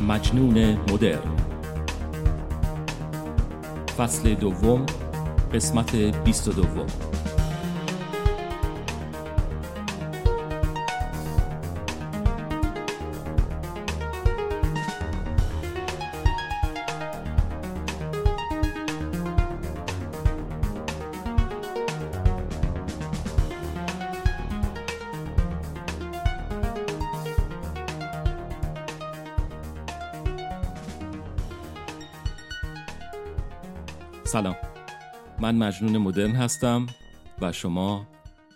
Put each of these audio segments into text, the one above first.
مجنون مدرن. فصل دوم قسمت 22 من مجنون مدرن هستم و شما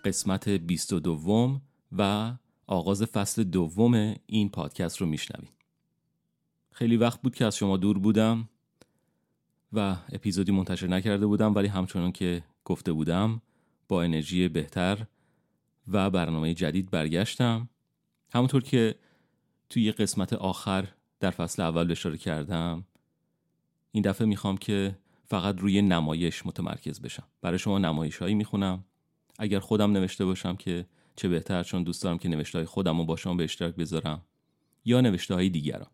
قسمت 22 و آغاز فصل دوم این پادکست رو میشنوید. خیلی وقت بود که از شما دور بودم و اپیزودی منتشر نکرده بودم ولی همچنان که گفته بودم با انرژی بهتر و برنامه جدید برگشتم. همونطور که توی قسمت آخر در فصل اول اشاره کردم این دفعه می‌خوام که فقط روی نمایش متمرکز بشم. برای شما نمایش هایی می‌خونم. اگر خودم نوشته باشم که چه بهتر چون دوست دارم که نوشته های خودم رو با شما به اشتراک بذارم. یا نوشته های دیگران.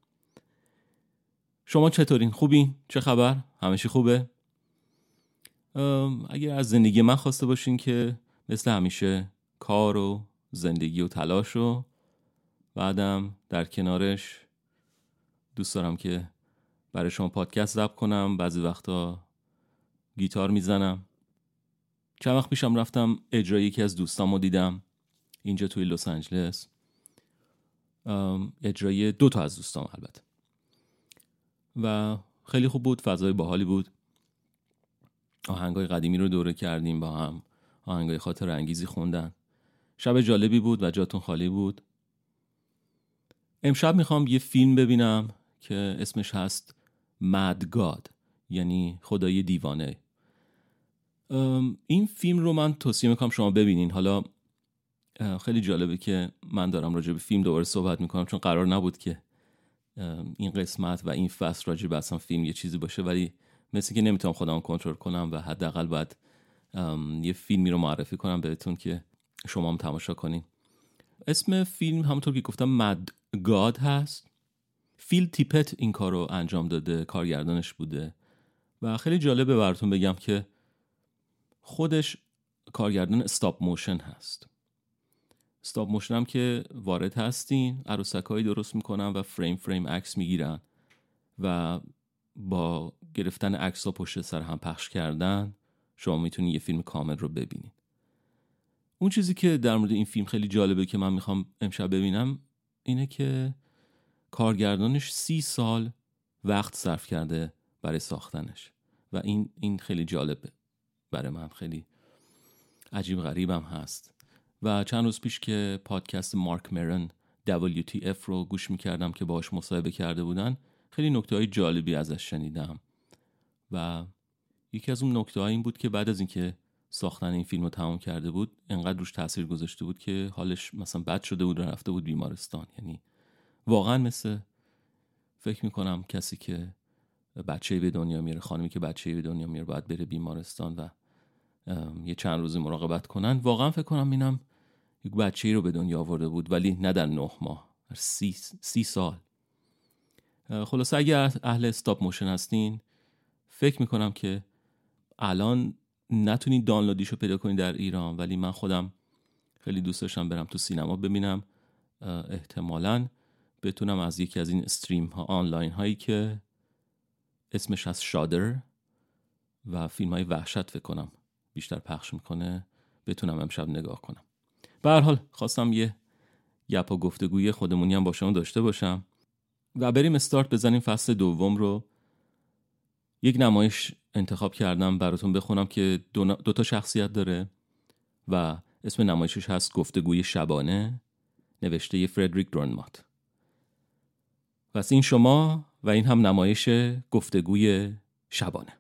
شما چطورین؟ خوبین چه خبر؟ همشی خوبه؟ اگر از زندگی من خواسته باشین که مثل همیشه کار و زندگی و تلاش و بعدم در کنارش دوست دارم که برای شما پادکست ضبط کنم. بعضی وقتا گیتار می‌زنم. چند وقت پیشم رفتم اجرای یکی از دوستامو دیدم. اینجا توی لس آنجلس. اجرای دو تا از دوستام البته. و خیلی خوب بود فضای باحالی بود. آهنگای قدیمی رو دوره کردیم با هم. آهنگای خاطر انگیزی خوندن. شب جالبی بود و جاتون خالی بود. امشب می‌خوام یه فیلم ببینم که اسمش هست مدگاد یعنی خدای دیوانه. این فیلم رو من توصیه می‌کنم شما ببینین. حالا خیلی جالبه که من دارم راجع به فیلم دوباره صحبت می‌کنم چون قرار نبود که این قسمت و این فصل راجع به اصلا فیلم یه چیزی باشه ولی مثل که نمی‌تونم خودم کنترل کنم و حداقل باید یه فیلمی رو معرفی کنم بهتون که شما هم تماشا کنین. اسم فیلم همونطور که گفتم Mad God هست. فیل تیپت این کار رو انجام داده کارگردانش بوده. و خیلی جالبه براتون بگم که خودش کارگردان stop motion هست. stop motion هم که وارد هستین عروسکایی درست می‌کنن و فریم فریم عکس می‌گیرن و با گرفتن عکس ها پشت سر هم پخش کردن شما می‌تونید یه فیلم کامل رو ببینید اون چیزی که در مورد این فیلم خیلی جالبه که من می‌خوام امشب ببینم اینه که کارگردانش سی سال وقت صرف کرده برای ساختنش و این این خیلی جالبه. برای من خیلی عجیب غریبم هست. و چند روز پیش که پادکست مارک مرن WTF رو گوش می‌کردم که باش مصاحبه کرده بودن خیلی نکته های جالبی ازش شنیدم. و یکی از اون نکته این بود که بعد از اینکه ساختن این فیلم رو تمام کرده بود انقدر روش تاثیر گذاشته بود که حالش مثلا بد شده بود و رفته بود بیمارستان. یعنی واقعا مثل فکر می‌کنم کسی که بچه به دنیا میره خانمی که بچه به دنیا میره باید بره بیمارستان و یه چند روزی مراقبت کنن. واقعا فکر کنم اینم یک بچه رو به دنیا آورده بود ولی نه در نه ماه سی, سی سال. خلاصه اگر اهل استاپ موشن هستین فکر می‌کنم که الان نتونید دانلودیش رو پیدا کنید در ایران ولی من خودم خیلی دوست داشتم برم تو سینما ببینم. احتمالا بتونم از یکی از این استریم ها آنلاین هایی که اسمش از شادر و فیلم های وحشت فکر کنم. بیشتر پخش می‌کنه بتونم امشب نگاه کنم. به هر حال خواستم یه و گفتگوی خودمونی هم با شما داشته باشم و بریم استارت بزنیم فصل دوم رو. یک نمایش انتخاب کردم براتون بخونم که دو, دو تا شخصیت داره و اسم نمایشش هست گفتگوی شبانه نوشته فردریک درونمات پس این شما و این هم نمایش گفتگوی شبانه.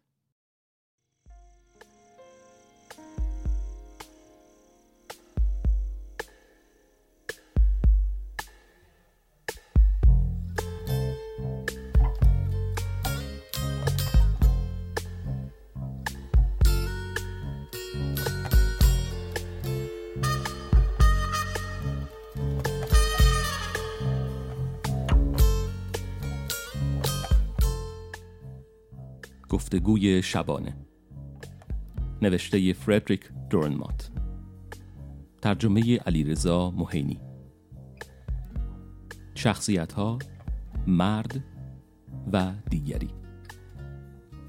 گفتگوی شبانه. نوشته فردریک دورنمات ترجمه علیرضا موهینی شخصیت ها مرد و دیگری.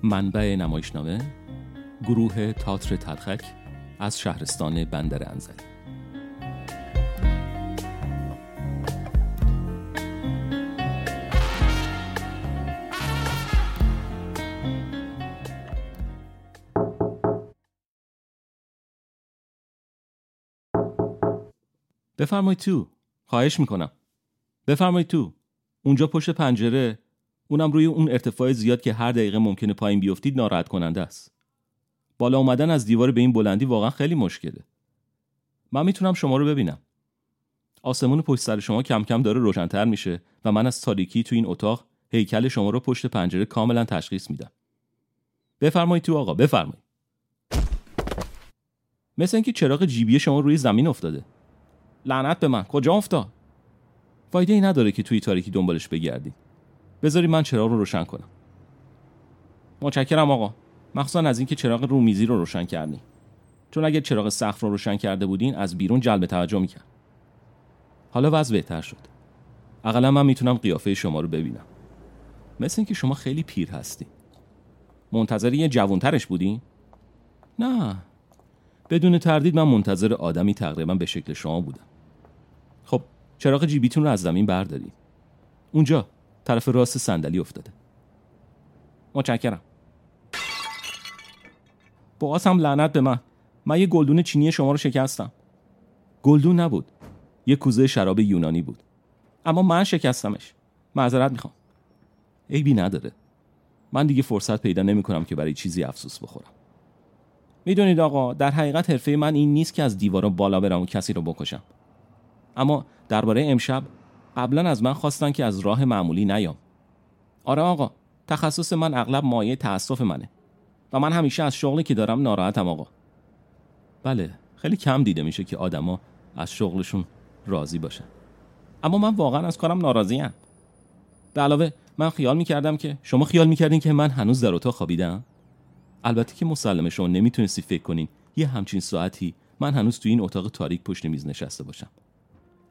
منبع نمایشنامه گروه تاتر تلخک از شهرستان بندر انزلی بفرمایید تو. خواهش می‌کنم. بفرمایید تو. اونجا پشت پنجره. اونم روی اون ارتفاع زیاد که هر دقیقه ممکنه پایین بیفتید ناراحت کننده است. بالا اومدن از دیوار به این بلندی واقعا خیلی مشکله. من می‌تونم شما رو ببینم. آسمون پشت سر شما کم کم داره روشنتر میشه و من از تاریکی تو این اتاق هیکل شما رو پشت پنجره کاملا تشخیص میدم. بفرمایید تو آقا بفرمایید. مثل اینکه چراغ جیبی شما روی زمین افتاده. لعنت به من. کجا افتاد؟ فایده ای نداره که توی تاریکی دنبالش بگردی. بذاری من چراغ رو روشن کنم. متشکرم آقا. مخصوصا از اینکه چراغ رومیزی رو روشن کردی. چون اگر چراغ سقف رو روشن کرده بودین از بیرون جلب توجه می‌کرد. حالا وضع بهتر شد. اقلا من می‌تونم قیافه شما رو ببینم. مثل اینکه شما خیلی پیر هستی. منتظر یه جوانترش بودین؟ نه. بدون تردید من منتظر آدمی تقریبا به شکل شما بودم. خب چراغ جیبیتون رو از زمین بردارید اونجا طرف راست صندلی افتاده. متشکرم. باز هم لعنت به من. من یه گلدون چینی شما رو شکستم. گلدون نبود. یه کوزه شراب یونانی بود. اما من شکستمش. معذرت می‌خوام. عیبی نداره. من دیگه فرصت پیدا نمی کنم که برای چیزی افسوس بخورم. می‌دونید آقا در حقیقت حرفه من این نیست که از دیوارا بالا برم و کسی رو بکشم. اما درباره امشب قبلا از من خواستن که از راه معمولی نیام. آره آقا تخصص من اغلب مایه تاسف منه و من همیشه از شغلی که دارم ناراحتم آقا. بله خیلی کم دیده میشه که آدما از شغلشون راضی باشن. اما من واقعا از کارم ناراضی ام به علاوه من خیال می‌کردم که شما خیال می‌کردین که من هنوز در اتاق خوابیدم؟ البته که مسلمه شما نمی‌تونستی فکر کنین یه همچین ساعتی من هنوز توی این اتاق تاریک پشت میز نشسته باشم.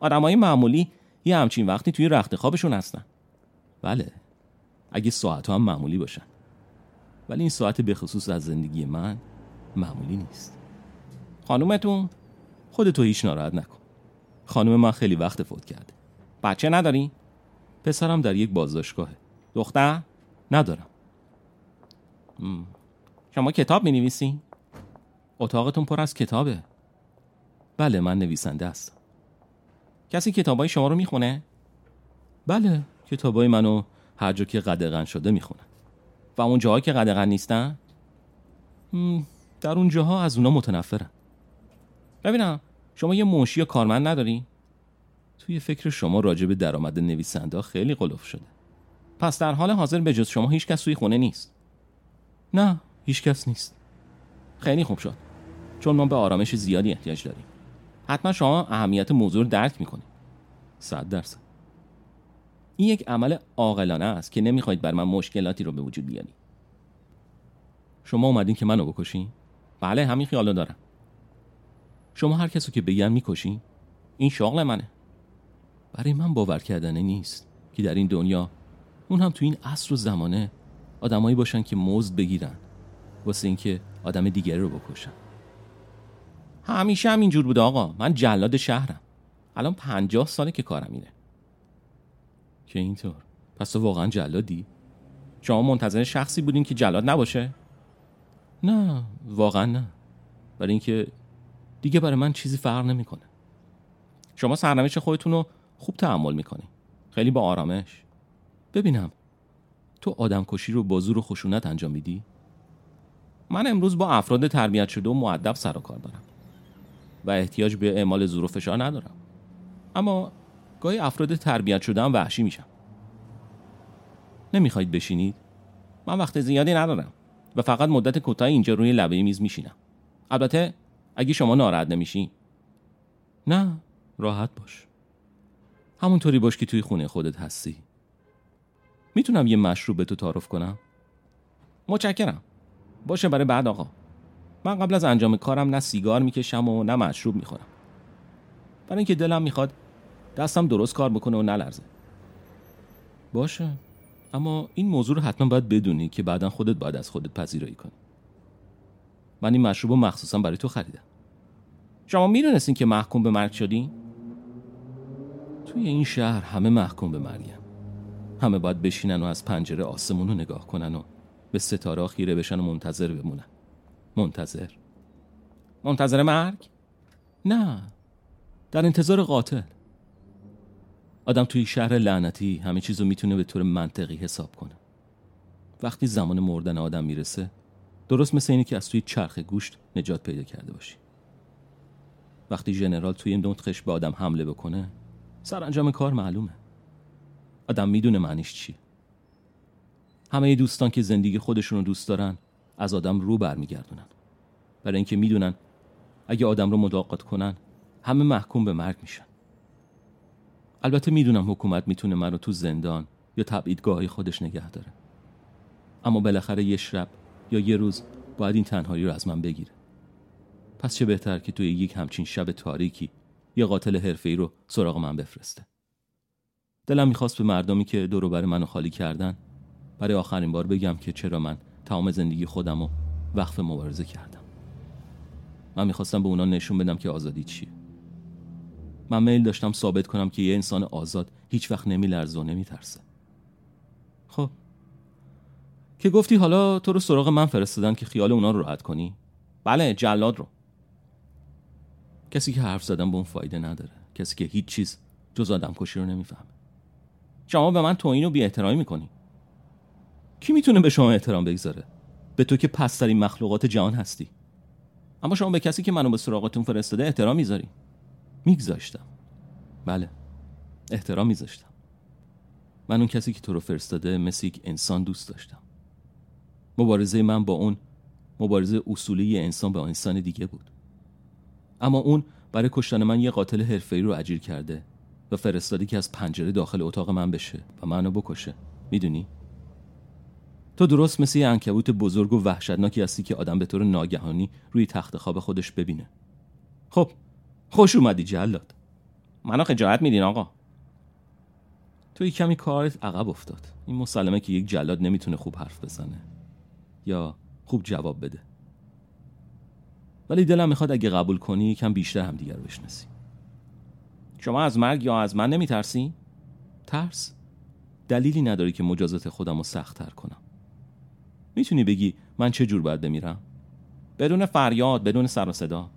آدمای معمولی یه همچین وقتی توی رخت خوابشون هستن. بله. اگه ساعت هم معمولی باشن. ولی این ساعت به خصوص از زندگی من معمولی نیست. خانومتون خودتو هیچ ناراحت نکن. خانم من خیلی وقت فوت کرده. بچه نداری؟ پسرم در یک بازداشتگاهه دختر؟ ندارم. شما کتاب می نویسی؟ اتاقتون پر از کتابه. بله من نویسنده هستم. کسی کتابای شما رو می‌خونه؟ بله کتابای منو هر جا که قدغن شده می‌خونن. و اون جاها که قدغن نیستن؟ در اون جاها از اونا متنفرن ببینم شما یه منشی یا کارمند نداری؟ توی فکر شما راجع به درآمد نویسنده خیلی قلوف شده. پس در حال حاضر به جز شما هیچ کس توی خونه نیست. نه هیچ کس نیست. خیلی خوب شد. چون ما به آرامش زیادی احتیاج داریم. حتما شما اهمیت موضوع درک می‌کنید. صد درصد. این یک عمل عاقلانه است که نمی‌خواید بر من مشکلاتی رو به وجود بیارید. شما اومدین که منو بکشین؟ بله همین خیالو دارم. شما هر کسو که بگم می‌کشین؟ این شغل منه. برای من باور کردنه نیست که در این دنیا اون هم تو این عصر و زمانه آدمایی باشن که مزد بگیرن واسه اینکه آدم دیگری رو بکشن. همیشه هم اینجور بوده آقا. من جلاد شهرم. الان پنجاه ساله که کارم اینه. که اینطور. پس تو واقعا جلادی؟ شما منتظر شخصی بودین که جلاد نباشه؟ نه واقعا نه. برای اینکه دیگه برای من چیزی فرق نمی‌کنه. شما سرنوشت خودتون رو خوب تحمل می‌کنی خیلی با آرامش. ببینم تو آدم کشی رو با زور و خشونت انجام میدی؟ من امروز با افراد تربیت شده و معدب سر و کار دارم. و احتیاج به اعمال زور و فشار ندارم. اما گاهی افراد تربیت شده وحشی میشم. نمی‌خواید بشینید؟ من وقت زیادی ندارم و فقط مدت کوتاهی اینجا روی لبه میز میشینم. البته اگه شما ناراحت نمیشین نه راحت باش. همونطوری باش که توی خونه خودت هستی. می‌تونم یه مشروب به تو تعارف کنم؟ متشکرم. باشه برای بعد آقا. من قبل از انجام کارم نه سیگار می‌کشم و نه مشروب می‌خورم. برای اینکه دلم می‌خواد دستم درست کار بکنه و نلرزه. باشه. اما این موضوع رو حتما باید بدونی که بعدا خودت باید از خودت پذیرایی کنی. من این مشروب رو مخصوصا برای تو خریدم. شما می‌دونستین که محکوم به مرگ شدین؟ توی این شهر همه محکوم به مرگن. همه باید بشینن و از پنجره آسمون رو نگاه کنن و به ستاره خیره بشن و منتظر بمونن. منتظر. منتظر مرگ؟ نه. در انتظار قاتل. آدم توی شهر لعنتی همه چیز رو می‌تونه به طور منطقی حساب کنه. وقتی زمان مردن آدم می‌رسه درست مثل اینی که از توی چرخ گوشت نجات پیدا کرده باشی. وقتی ژنرال توی نطخش به آدم حمله بکنه سرانجام کار معلومه. آدم می‌دونه معنیش چی همه دوستان که زندگی خودشون رو دوست دارن از آدم رو برمیگردونن. برای اینکه می‌دونن اگه آدم رو ملاقات کنن همه محکوم به مرگ میشن. البته می‌دونم حکومت می‌تونه من رو تو زندان یا تبعیدگاهی خودش نگه داره. اما بالاخره یه شب یا یه روز باید این تنهایی رو از من بگیره. پس چه بهتر که توی یک همچین شب تاریکی یه قاتل حرفه‌ای رو سراغ من بفرسته. دلم می‌خواست به مردمی که دور بر منو خالی کردن برای آخرین بار بگم که چرا من تمام زندگی خودم رو وقف مبارزه کردم. من می‌خواستم به اونا نشون بدم که آزادی چیه. من میل داشتم ثابت کنم که یه انسان آزاد هیچ وقت نمیلرزه و نمیترسه. خب. که گفتی حالا تو رو سراغ من فرستادن که خیال اونا رو راحت کنی؟ بله جلاد رو. کسی که حرف زدن به اون فایده نداره. کسی که هیچ چیز جز آدم کشی رو نمی‌فهمه. شما به من توهین و بی احترامی می‌کنی. کی می‌تونه به شما احترام بگذاره؟ به تو که پسترین مخلوقات جهان هستی. اما شما به کسی که منو به سراغتون فرستاده احترام می‌ذاری. میگذاشتم. بله احترام میذاشتم. من اون کسی که تو رو فرستاده مثل یک انسان دوست داشتم. مبارزه من با اون مبارزه اصولی انسان با انسان دیگه بود. اما اون برای کشتن من یه قاتل حرفه‌ای رو اجیر کرده و فرستادی که از پنجره داخل اتاق من بشه و منو بکشه. می‌دونی؟ تو درست مثل یه انکبوت بزرگ و وحشتناکی هستی که آدم به طور ناگهانی روی تخت خواب خودش ببینه. خب خوش اومدی جلاد. منو خجالت میدین آقا. توی کمی کارت عقب افتاد. این مسلمه که یک جلاد نمی‌تونه خوب حرف بزنه. یا خوب جواب بده. ولی دلم می‌خواد اگه قبول کنی یکم بیشتر هم دیگر بشناسی. شما از مرگ یا از من نمیترسی؟ ترس؟ دلیلی نداری که مجازات خودم رو سختتر کنم. می‌تونی بگی من چه جور باید بمیرم؟ بدون فریاد بدون سر و صدا؟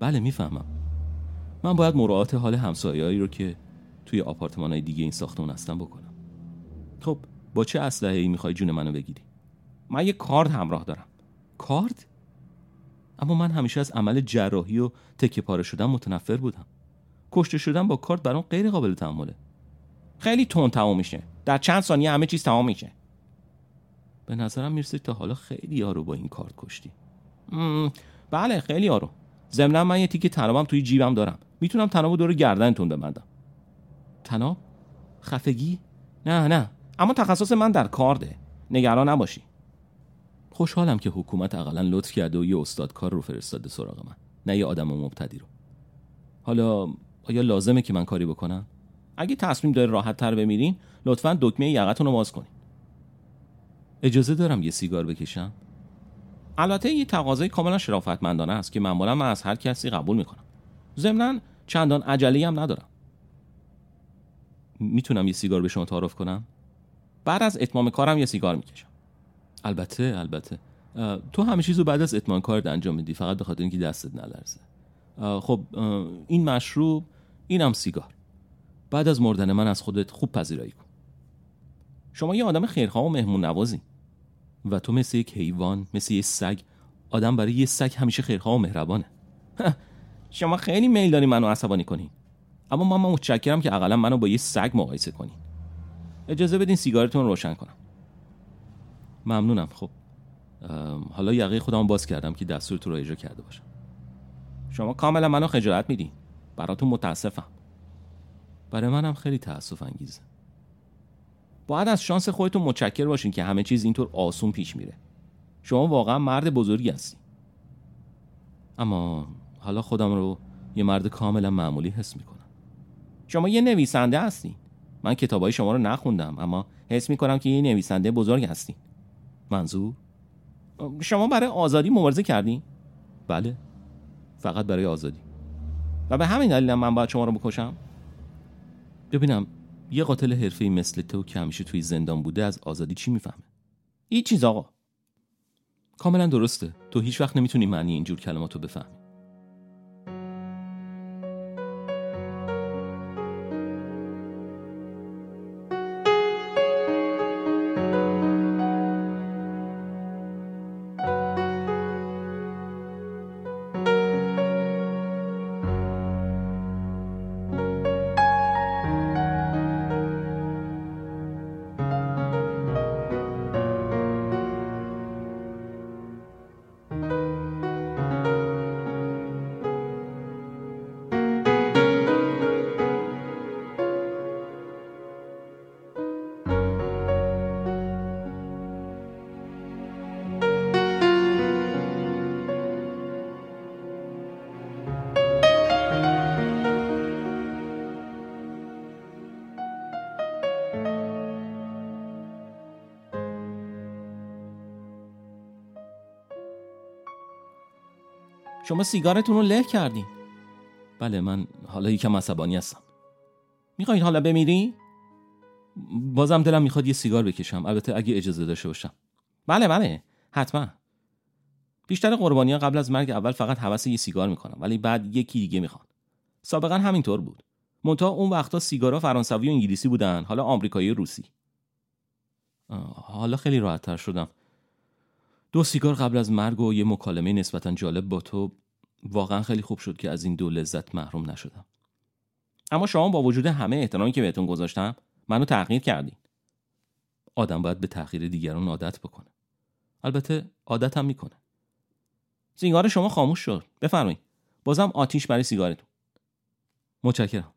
بله می‌فهمم. من باید مراعات حال همسایه‌ای رو که توی آپارتمان های دیگه این ساختمون هستن بکنم. خب با چه اسلحه ای می‌خوای جون منو بگیری؟ من یه کارد همراه دارم. کارد اما من همیشه از عمل جراحی و تکه پاره شدن متنفر بودم. کشته شدن با کارت برام غیر قابل تحمله خیلی تون تمام میشه. در چند ثانیه همه چیز تمام میشه. به نظرم می‌رسه تا حالا خیلی یارو با این کارت کشتی. بله خیلی یارو. ضمنا من یه تیکه تنابم توی جیبم دارم. می‌تونم تنابو دور گردنتون ببندم. تناب؟ خفگی؟ نه نه. اما تخصص من در کارده. نگران نباشی. خوشحالم که حکومت اقلا لطف کرده و یه استاد کار رو فرستاده سراغ من نه یه آدم مبتدی رو. حالا آیا لازمه که من کاری بکنم؟ اگه تصمیم داره راحت تر بمیرین لطفا دکمه یقتون رو باز کنین. اجازه دارم یه سیگار بکشم؟ البته یه تقاضای کاملا شرافتمندانه است که معمولا من از هر کسی قبول می‌کنم. ضمنا چندان عجله هم ندارم. می‌تونم یه سیگار به شما تعارف کنم؟ بعد از اتمام کارم یه سیگار می‌کشم. البته البته. تو همه چیزو بعد از اتمام کارت انجام میدی فقط به خاطر اینکه دستت نلرزه. خب این مشروب اینم سیگار. بعد از مردن من از خودت خوب پذیرایی کن. شما یه آدم خیرخواه و مهمون نوازی. و تو مثل یک حیوان مثل یه سگ آدم برای یه سگ همیشه خیرخواه و مهربانه. شما خیلی میل داری منو عصبانی کنین اما من متشکرم که اقلا منو با یه سگ مقایسه کنین اجازه بدین سیگارتون روشن کنم. ممنونم. خب حالا یقه خودم باز کردم که دستور تو رو اجرا کرده باشم. شما کاملا منو خجالت میدین. براتون متاسفم. برای منم خیلی تاسف انگیزه. باید از شانس خودتون متشکر باشین که همه چیز اینطور آسون پیش میره. شما واقعا مرد بزرگی هستی اما حالا خودم رو یه مرد کاملا معمولی حس می‌کنم. شما یه نویسنده هستی من کتابای شما رو نخوندم اما حس می‌کنم که یه نویسنده بزرگ هستی منظور؟ شما برای آزادی مبارزه کردین؟ بله. فقط برای آزادی. و به همین دلیل من باید شما رو بکشم. ببینم یه قاتل حرفه‌ای مثل تو که همیشه توی زندان بوده از آزادی چی می‌فهمه؟ هیچ چیز آقا. کاملا درسته. تو هیچ وقت نمی‌تونی معنی اینجور کلمات رو بفهمی. شما سیگارتون رو له کردین. بله من حالا یکم عصبانی هستم. می‌خواین حالا بمیری؟ بازم دلم می‌خواد یه سیگار بکشم. البته اگه اجازه داشته باشم. بله بله. حتما. بیشتر قربانی ها قبل از مرگ اول فقط حوس یه سیگار می‌کنم ولی بعد یکی دیگه می‌خوان. سابقا همینطور بود. منتها اون وقتا سیگارا فرانسوی و انگلیسی بودن حالا آمریکایی و روسی. حالا خیلی راحتتر شدم. دو سیگار قبل از مرگ و یه مکالمه نسبتا جالب با تو واقعا خیلی خوب شد که از این دو لذت محروم نشدم. اما شما با وجود همه احترامی که بهتون گذاشتم منو تغییر کردین. آدم باید به تغییر دیگران عادت بکنه. البته عادت هم می‌کنه. سیگار شما خاموش شد. بفرمایید. بازم آتیش برای سیگارتون. متشکرم.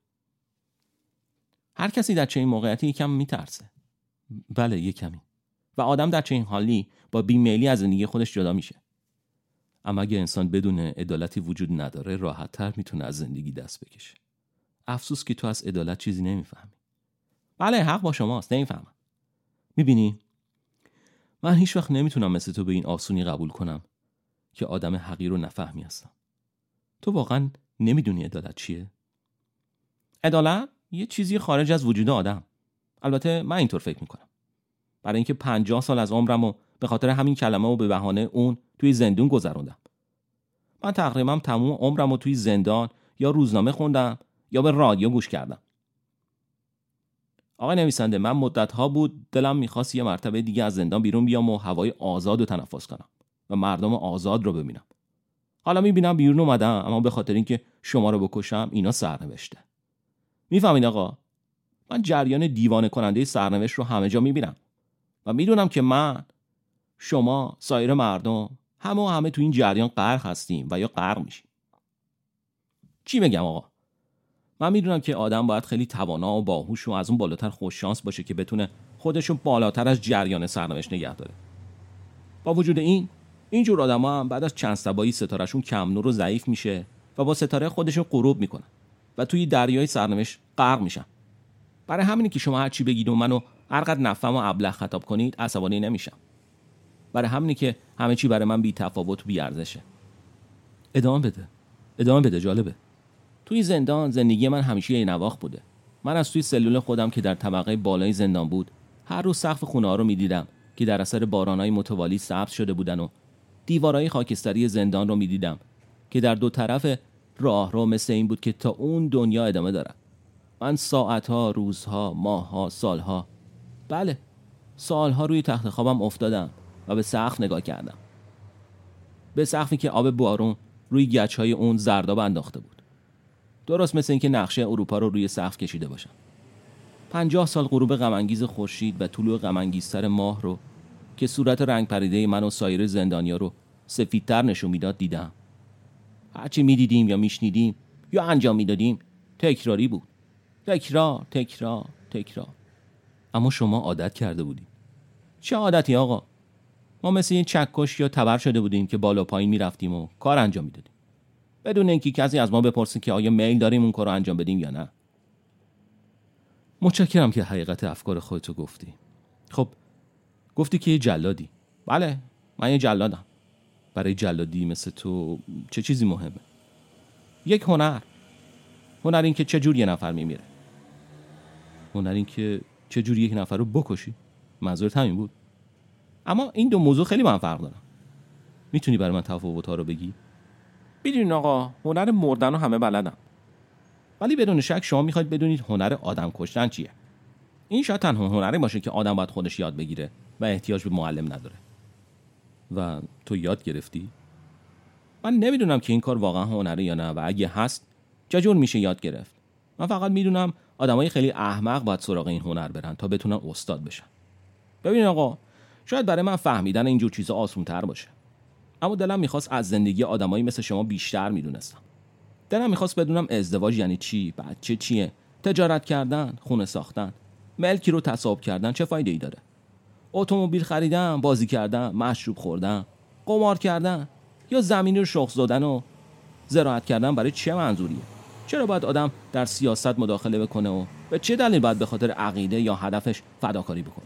هر کسی در چنین موقعیتی یکم میترسه. بله یه کمی و آدم در چنین حالی با بیمیلی از زندگی خودش جدا میشه. اما اگه انسان بدون عدالتی وجود نداره راحت تر می‌تونه از زندگی دست بکشه. افسوس که تو از عدالت چیزی نمی‌فهمی. بله حق با شماست نمی‌فهمم. می‌بینی؟ من هیچ وقت نمی‌تونم مثل تو به این آسونی قبول کنم که آدم حقیر و نفهمی هستم. تو واقعا نمی‌دونی عدالت چیه؟ عدالت یه چیزی خارج از وجود آدم. البته من اینطور فکر می‌کنم. برای اینکه پنجاه سال از عمرم و به خاطر همین کلمه و به بهانه اون توی زندون گذروندم. من تقریبا تموم عمرم رو توی زندان یا روزنامه خوندم یا به رادیو گوش کردم. آقای نویسنده من مدت ها بود دلم می‌خواست یه مرتبه دیگه از زندان بیرون بیام و هوای آزاد رو تنفس کنم و مردم آزاد رو ببینم. حالا می‌بینم بیرون اومدم اما به خاطر اینکه شما رو بکشم اینا سرنوشته. می‌فهمید آقا؟ من جریان دیوانه کننده سرنوشت رو همه جا می‌بینم. و می‌دونم که من شما سایر مردم همه و همه تو این جریان غرق هستیم و یا غرق میشیم. چی بگم آقا؟ من می‌دونم که آدم باید خیلی توانا و باهوش و از اون بالاتر خوششانس باشه که بتونه خودشون بالاتر از جریان سرنوشت نگه داره. با وجود این اینجور آدم هم بعد از چند سبایی ستارشون کم نور و ضعیف میشه و با ستاره خودشون غروب می‌کنن و توی دریای سرنوشت غرق میشن. برای همینه که شما هر چی بگید و منو هرقدر نفهم و ابله خطاب کنید عصبانی نمیشم. برای همینه که همه چی برای من بی تفاوت و بی ارزشه ادامه بده. ادامه بده جالبه. توی زندان زندگی من همیشه یه نواخ بوده. من از توی سلول خودم که در طبقه بالای زندان بود هر روز سقف خونه ها رو می‌دیدم که در اثر بارانهای متوالی سبز شده بودن و دیوارهای خاکستری زندان رو می‌دیدم که در دو طرف راه رو مثل این بود که تا اون دنیا ادامه دارم من ساعتها، روزها، ماهها، سالها بله. سالها روی تخت خوابم افتادم و به سقف نگاه کردم. به سقفی که آب بارون روی گچ های اون زرداب انداخته بود. درست مثل اینکه نقشه اروپا رو روی سقف کشیده باشم. پنجاه سال غروب غمانگیز خورشید و طلوع غمانگیزتر ماه رو که صورت رنگ پریده من و سایر زندانیا رو سفیدتر نشون می‌داد دیدم. هرچی می‌دیدیم یا میشنیدیم یا انجام می‌دادیم تکراری بود. تکرار تکرار تکرار. اما شما عادت کرده بودید چه عادتی آقا؟ ما مثل یه چکش یا تبر شده بودیم که بالا پایین می‌رفتیم و کار انجام می‌دادیم. بدون اینکه کسی از ما بپرسه که آیا میل داریم اون کار رو انجام بدیم یا نه. متشکرم که حقیقت افکار خودتو گفتی. خب گفتی که یه جلادی. بله من یه جلادم. برای جلادی مثل تو چه چیزی مهمه؟ یک هنر. هنر این که جور یه نفر میمیره. هنر این که چه جور یک نفر رو بکشی؟ منظورت همین بود. اما این دو موضوع خیلی با هم فرق دارن. می‌تونی برای من تفاوت ها رو بگی؟ می‌دونین آقا هنر مردن رو همه بلدن. ولی بدون شک شما می‌خواید بدونید هنر آدم کشتن چیه. این شاید تنها هنری باشه که آدم باید خودش یاد بگیره و احتیاج به معلم نداره. و تو یاد گرفتی؟ من نمی‌دونم که این کار واقعا هنره یا نه و اگه هست چجور میشه یاد گرفت. من فقط می‌دونم آدمای خیلی احمق باید سراغ این هنر برن تا بتونن استاد بشن. ببینید آقا شاید برای من فهمیدن اینجور چیزا آسون تر باشه. اما دلم می‌خواست از زندگی آدمایی مثل شما بیشتر می‌دونستم. دلم می‌خواست بدونم ازدواج یعنی چی بچه چیه تجارت کردن خونه ساختن ملکی رو تصاحب کردن چه فایده ای داره؟ اتومبیل خریدن بازی کردن مشروب خوردن قمار کردن یا زمینی رو شخص دادن و زراعت کردن برای چه منظوریه؟ چرا باید آدم در سیاست مداخله بکنه و به چه دلیل باید به خاطر عقیده یا هدفش فداکاری بکنه؟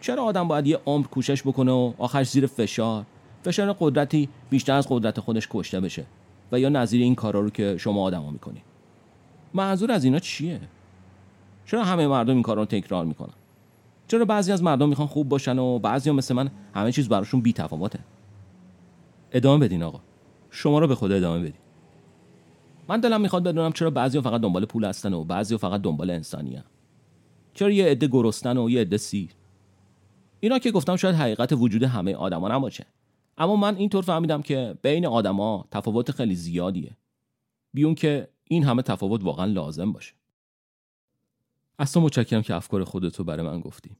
چرا آدم باید یه عمر کوشش بکنه و آخرش زیر فشار؟ فشار قدرتی بیشتر از قدرت خودش کشته بشه و یا نظیر این کارا رو که شما آدما می‌کنی؟ منظور از اینا چیه؟ چرا همه مردم این کارا رو تکرار می‌کنن؟ چرا بعضی از مردم می‌خوان خوب باشن و بعضی مثل من همه چیز براشون بی تفاوته ادامه بدین آقا. شما رو به خدا ادامه بدین من دلم می‌خواد بدونم چرا بعضی فقط دنبال پول هستن و بعضی فقط دنبال انسانی هم. چرا یه عده گرستن و یه عده سیر؟ اینا که گفتم شاید حقیقت وجود همه آدما نباشه. اما من اینطور فهمیدم که بین آدما تفاوت خیلی زیادیه. بیون که این همه تفاوت واقعا لازم باشه. تو متشکرم که افکار خودتو برای من گفتی.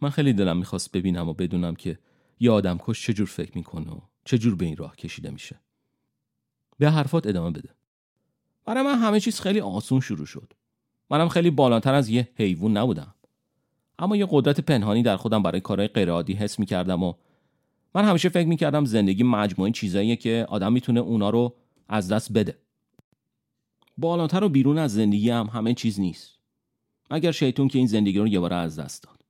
من خیلی دلم می‌خواست ببینم و بدونم که یه آدم کش چجور فکر می‌کنه و چجور به این راه کشیده میشه. به حرفات ادامه بده. برای من همه چیز خیلی آسون شروع شد. منم خیلی بالاتر از یه حیوان نبودم. اما یه قدرت پنهانی در خودم برای کارهای غیرعادی حس می‌کردم و من همیشه فکر می‌کردم زندگی مجموعه چیزاییه که آدم می‌تونه اونا رو از دست بده. بالاتر و بیرون از زندگی هم همه چیز نیست. مگر شیطون که این زندگی رو یه بار از دست داد.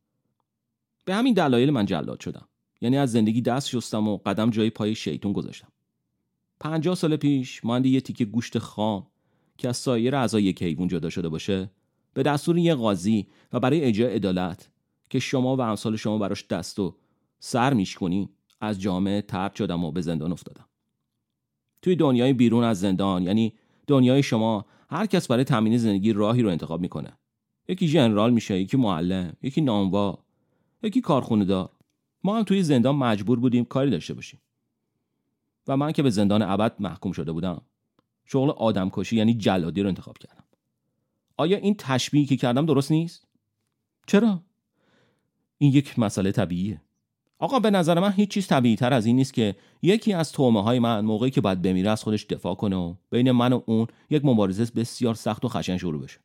به همین دلایل من جلاد شدم. یعنی از زندگی دست شستم و قدم جای پای شیطون گذاشتم. پنجاه سال پیش مانده یه تیکه گوشت خام که از سایر اعضای یک حیوان جدا شده باشه به دستور یه قاضی و برای اجرای عدالت که شما و امثال شما براش دست و سر میشکنین از جامعه ترد شدم و به زندان افتادم. توی دنیای بیرون از زندان یعنی دنیای شما هر کس برای تامین زندگی راهی رو انتخاب می‌کنه. یکی ژنرال میشه یکی معلم یکی نانوا یکی کارخونه دار ما هم توی زندان مجبور بودیم کاری داشته باشیم. و من که به زندان ابد محکوم شده بودم. شغل آدمکشی یعنی جلادی رو انتخاب کردم. آیا این تشبیهی که کردم درست نیست؟ چرا؟ این یک مسئله طبیعیه. آقا به نظر من هیچ چیز طبیعی تر از این نیست که یکی از تومه های من موقعی که باید بمیره از خودش دفاع کنه و بین من و اون یک مبارزه بسیار سخت و خشن شروع بشه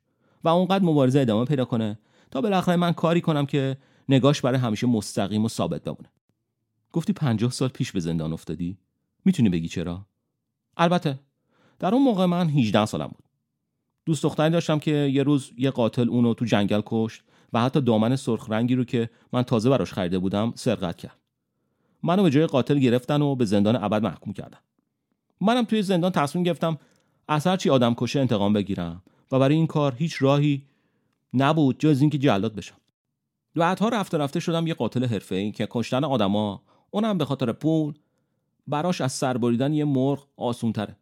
و اونقدر مبارزه ادامه پیدا کنه تا بالاخره من کاری کنم که نگاش برای همیشه مستقیم و ثابت بمونه. گفتی پنجاه سال پیش به زندان افتادی. می‌تونی بگی چرا؟ البته در اون موقع من 18 سالم بود. دوست دختری داشتم که یه روز یه قاتل اونو تو جنگل کشت و حتی دامن سرخ رنگی رو که من تازه براش خریده بودم سرقت کرد. منو به جای قاتل گرفتن و به زندان ابد محکوم کردن. منم توی زندان تصمیم گرفتم از هرچی آدم کشه انتقام بگیرم و برای این کار هیچ راهی نبود جز اینکه جلاد بشم. بعدها رفته رفته شدم یه قاتل حرفه‌ای که کشتن آدما اونم به خاطر پول براش از سر بریدن یه مرغ آسونتره.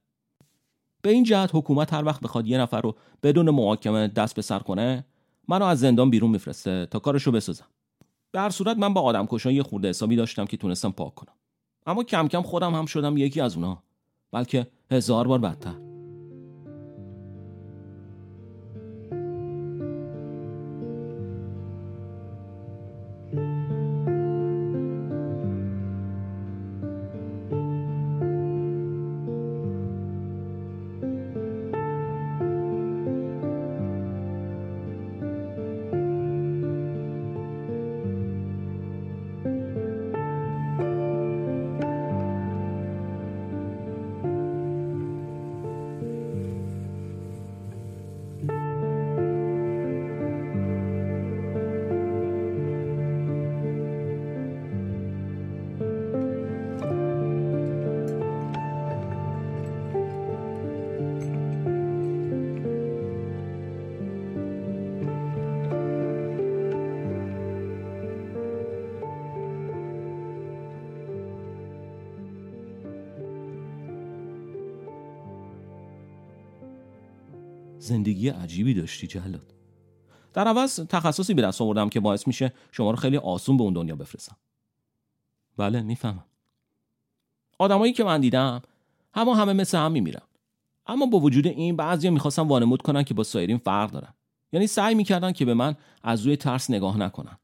به این جهت حکومت هر وقت بخواد یه نفر رو بدون محاکمه دست به سر کنه منو از زندان بیرون میفرسته تا کارشو بسازم. به هر صورت من با آدم کشان یه خورده حسابی داشتم که تونستم پاک کنم. اما کم کم خودم هم شدم یکی از اونا بلکه هزار بار بدتر. زندگی عجیبی داشتی جلاد در عوض تخصصی به دست آوردم که باعث میشه شما رو خیلی آسون به اون دنیا بفرستم. بله می‌فهمم. آدمایی که من دیدم همه همه مثل هم میمیرن. اما با وجود این بعضیا می‌خواستن وانمود کنن که با سایرین فرق دارن. یعنی سعی می‌کردن که به من از روی ترس نگاه نکنن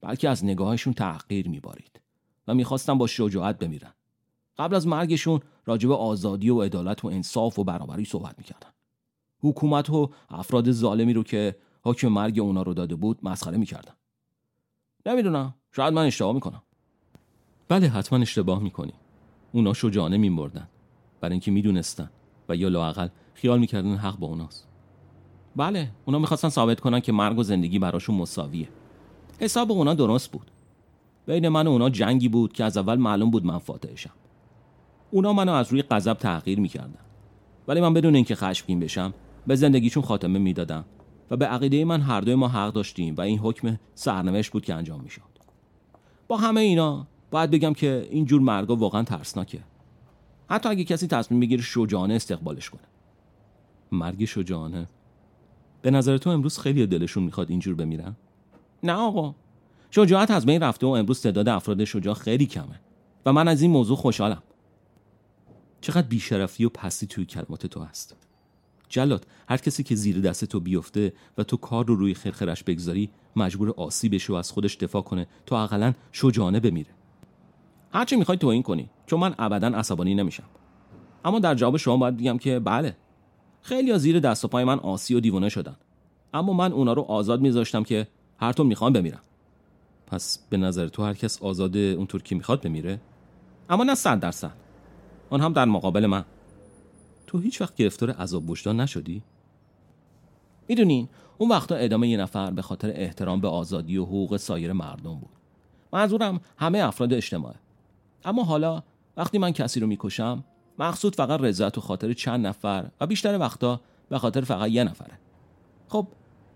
بلکه از نگاهشون تحقیر میبارید و می‌خواستن با شجاعت بمیرن. قبل از مرگشون راجب آزادی و عدالت و انصاف و برابری صحبت می‌کردن. حکومت و افراد ظالمی رو که حکم مرگ اونا رو داده بود مسخره می‌کردن. نمی‌دونم. شاید من اشتباه می‌کنم. بله حتما اشتباه می‌کنی. اونا شجاعانه میمردن. برای اینکه می‌دونستن و یا لاقل خیال می‌کردن حق با اوناست. بله اونا می‌خواستن ثابت کنن که مرگ و زندگی براشون مساویه. حساب اونا درست بود. بین من و اونا جنگی بود که از اول معلوم بود من فاتحشم اونا منو از روی غضب تغییر می‌کردن. ولی من بدون اینکه خشمگین بشم به زندگیشون خاتمه می‌دادم و به عقیده من هر دوی ما حق داشتیم و این حکم سرنوشت بود که انجام می‌شد. با همه اینا باید بگم که این جور مرگا واقعا ترسناکه. حتی اگه کسی تصمیم بگیره شجاعانه استقبالش کنه. مرگ شجاعانه. به نظر تو امروز خیلی دلشون می‌خواد اینجور بمیرن؟ نه آقا. شجاعت از بین رفته و امروز تعداد افراد شجاع خیلی کمه و من از این موضوع خوشحالم. چقدر بیشرفی و پستی توی کلمات تو هست. جلاد هر کسی که زیر دست تو بیفته و تو کار رو روی خرخرش بگذاری مجبور آسی بشه و از خودش دفاع کنه تا اقلا شجاعانه بمیره. هرچی می‌خوای تو این کنی چون من ابدا عصبانی نمیشم. اما در جواب شما باید بگم که بله. خیلی ها زیر دست و پای من آسی و دیوانه شدن. اما من اونا رو آزاد میذاشتم که هر طور می‌خوام بمیرم. پس به نظر تو هر کس آزاده اونطور که می‌خواد بمیره؟ اما نه صد درصد. آن هم در مقابل من. تو هیچ وقت گرفتار عذاب وجدان نشدی؟ می‌دونین اون وقتا ادامه یه نفر به خاطر احترام به آزادی و حقوق سایر مردم بود. منظورم همه افراد اجتماعه. اما حالا وقتی من کسی رو می‌کشم مقصود فقط رضایت و خاطر چند نفر و بیشتر وقتا به خاطر فقط یه نفره. خب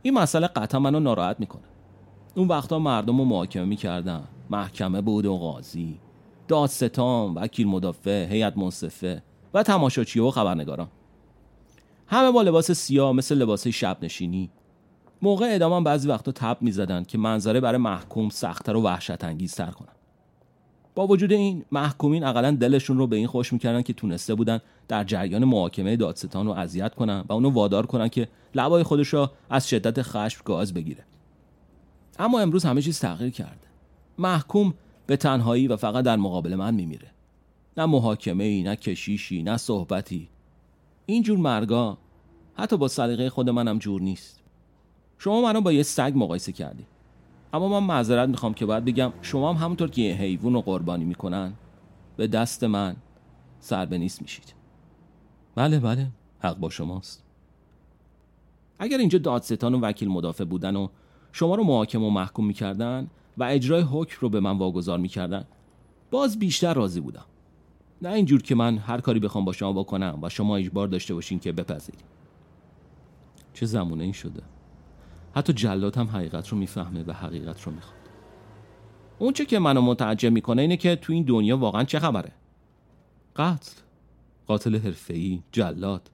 این مسئله قطعا منو ناراحت می‌کنه. اون وقتا مردم رو محاکمه می‌کردن. محکمه بود و قاضی دادستان وکیل مدافع هیئت منصفه. و تماشاچی و خبرنگاران. همه با لباس سیاه مثل لباس شب نشینی موقع ادامه بعضی وقتا تب می‌زدن که منظره برای محکوم سختتر و وحشت انگیزتر کنن با وجود این محکومین اقلا دلشون رو به این خوش می‌کردن که تونسته بودن در جریان محاکمه دادستان رو اذیت کنن و اونو وادار کنن که لبای خودش را از شدت خشم گاز بگیره. اما امروز همه چیز تغییر کرده. محکوم به تنهایی و فقط در مقابل من میمیره. نه محاکمه ای نه کشیشی نه صحبتی. اینجور مرگا حتی با سلیقه خود منم جور نیست. شما منو با یه سگ مقایسه کردی. اما من معذرت می‌خوام که باید بگم شما هم همونطور که یه حیوان رو قربانی می‌کنن به دست من سر به نیست میشید. بله بله. حق با شماست. اگر اینجا دادستان و وکیل مدافع بودن و شما رو محاکم و محکوم می‌کردن و اجرای حکم رو به من واگذار می‌کردن باز بیشتر راضی بودم. نه اینجور که من هر کاری بخوام با شما بکنم و شما اجبار داشته باشین که بپذیرید. چه زمونه این شده؟ حتی جلات هم حقیقت رو می‌فهمه و حقیقت رو می‌خواد. اون چه که منو متعجب می‌کنه اینه که تو این دنیا واقعا چه خبره؟ قتل قاتل حرفه‌ای جلاد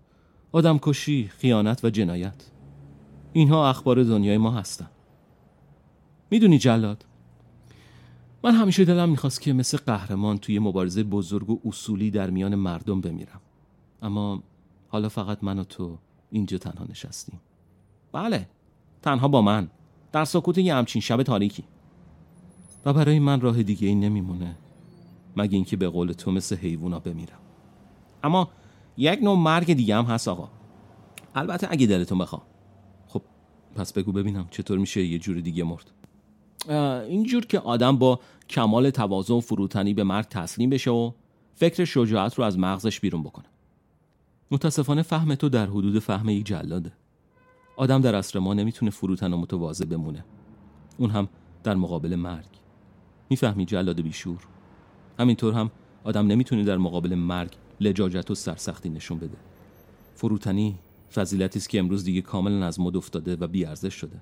آدمکشی خیانت و جنایت. اینها اخبار دنیای ما هستن. می‌دونی جلاد؟ من همیشه دلم می‌خواست که مثل قهرمان توی مبارزه بزرگ و اصولی در میان مردم بمیرم. اما حالا فقط من و تو اینجا تنها نشستیم. بله تنها با من. در سکوت یه همچین شب تاریکی. و برای من راه دیگه این نمیمونه مگه اینکه به قول تو مثل حیوونا بمیرم. اما یک نوع مرگ دیگه هم هست آقا. البته اگه دلتون بخوام خب پس بگو ببینم چطور میشه یه جور دیگه مرد. اینجور که آدم با کمال توازن فروتنی به مرگ تسلیم بشه و فکر شجاعت رو از مغزش بیرون بکنه. متاسفانه فهم تو در حدود فهم یک جلاده. آدم در عصر ما نمی‌تونه فروتن و متواضع بمونه. اون هم در مقابل مرگ. می‌فهمی جلاد بیشور؟ همینطور هم آدم نمی‌تونه در مقابل مرگ لجاجت و سرسختی نشون بده. فروتنی فضیلتی است که امروز دیگه کاملا از مد افتاده و بیارزش شده.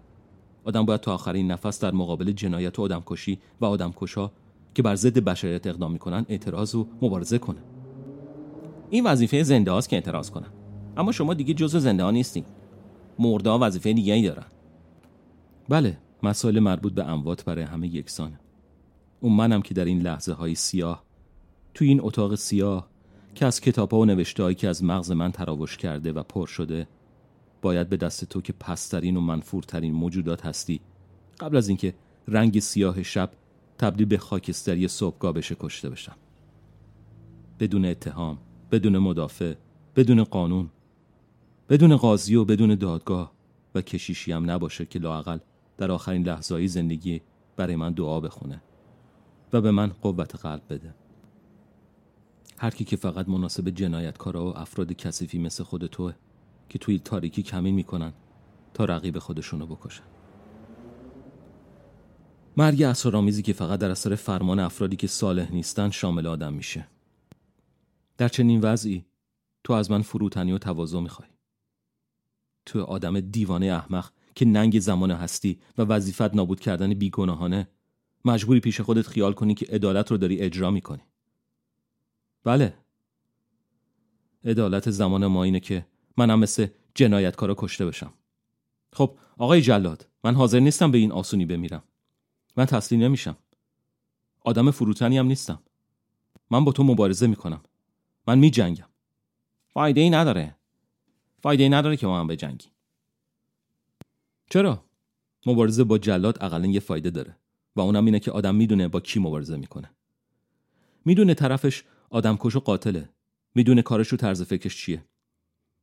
آدم باید تا آخرین نفس در مقابل جنایت و آدمکشی و آدمکشا که بر ضد بشریت اقدام می‌کنن اعتراض و مبارزه کنه. این وظیفه زنده که اعتراض کنن. اما شما دیگه جزء زنده ها نیستین. مردا وظیفه دیگری دارن. بله مسائل مربوط به اموات برای همه یکسانه. اون منم که در این لحظه های سیاه توی این اتاق سیاه که از کتاب ها و نوشته که از مغز من تراوش کرده و پر شده باید به دست تو که پسترین و منفورترین موجودات هستی. قبل از اینکه رنگ سیاه شب تبدیل به خاکستری صبحگاه بشه کشته بشم. بدون اتهام بدون مدافع بدون قانون بدون قاضی و بدون دادگاه. و کشیشی هم نباشه که لاقل در آخرین لحظه زندگی برای من دعا بخونه و به من قوت قلب بده. هر کی که فقط مناسب جنایتکارا و افراد کثیفی مثل خود توه که توی تاریکی کمین می‌کنن تا رقیب خودشونو بکشن. مرگ اسرارآمیزی که فقط در اثر فرمان افرادی که صالح نیستن شامل آدم میشه. در چنین وضعی تو از من فروتنی و تواضع می‌خوای. تو آدم دیوانه احمق که ننگ زمان هستی و وظیفت نابود کردن بیگناهانه مجبوری پیش خودت خیال کنی که عدالت رو داری اجرا می‌کنی. بله. عدالت زمان ما اینه که منم مثل جنایتکارا کشته بشم. خب آقای جلاد من حاضر نیستم به این آسونی بمیرم. من تسلیم نمیشم. آدم فروتنی هم نیستم. من با تو مبارزه می‌کنم. من میجنگم. فایده ای نداره. فایده ای نداره که ما هم بجنگیم چرا؟ مبارزه با جلاد اقلا یه فایده داره و اونم اینه که آدم می‌دونه با کی مبارزه می‌کنه. می‌دونه طرفش آدمکش و قاتله. می‌دونه کارش و طرز فکرش چیه.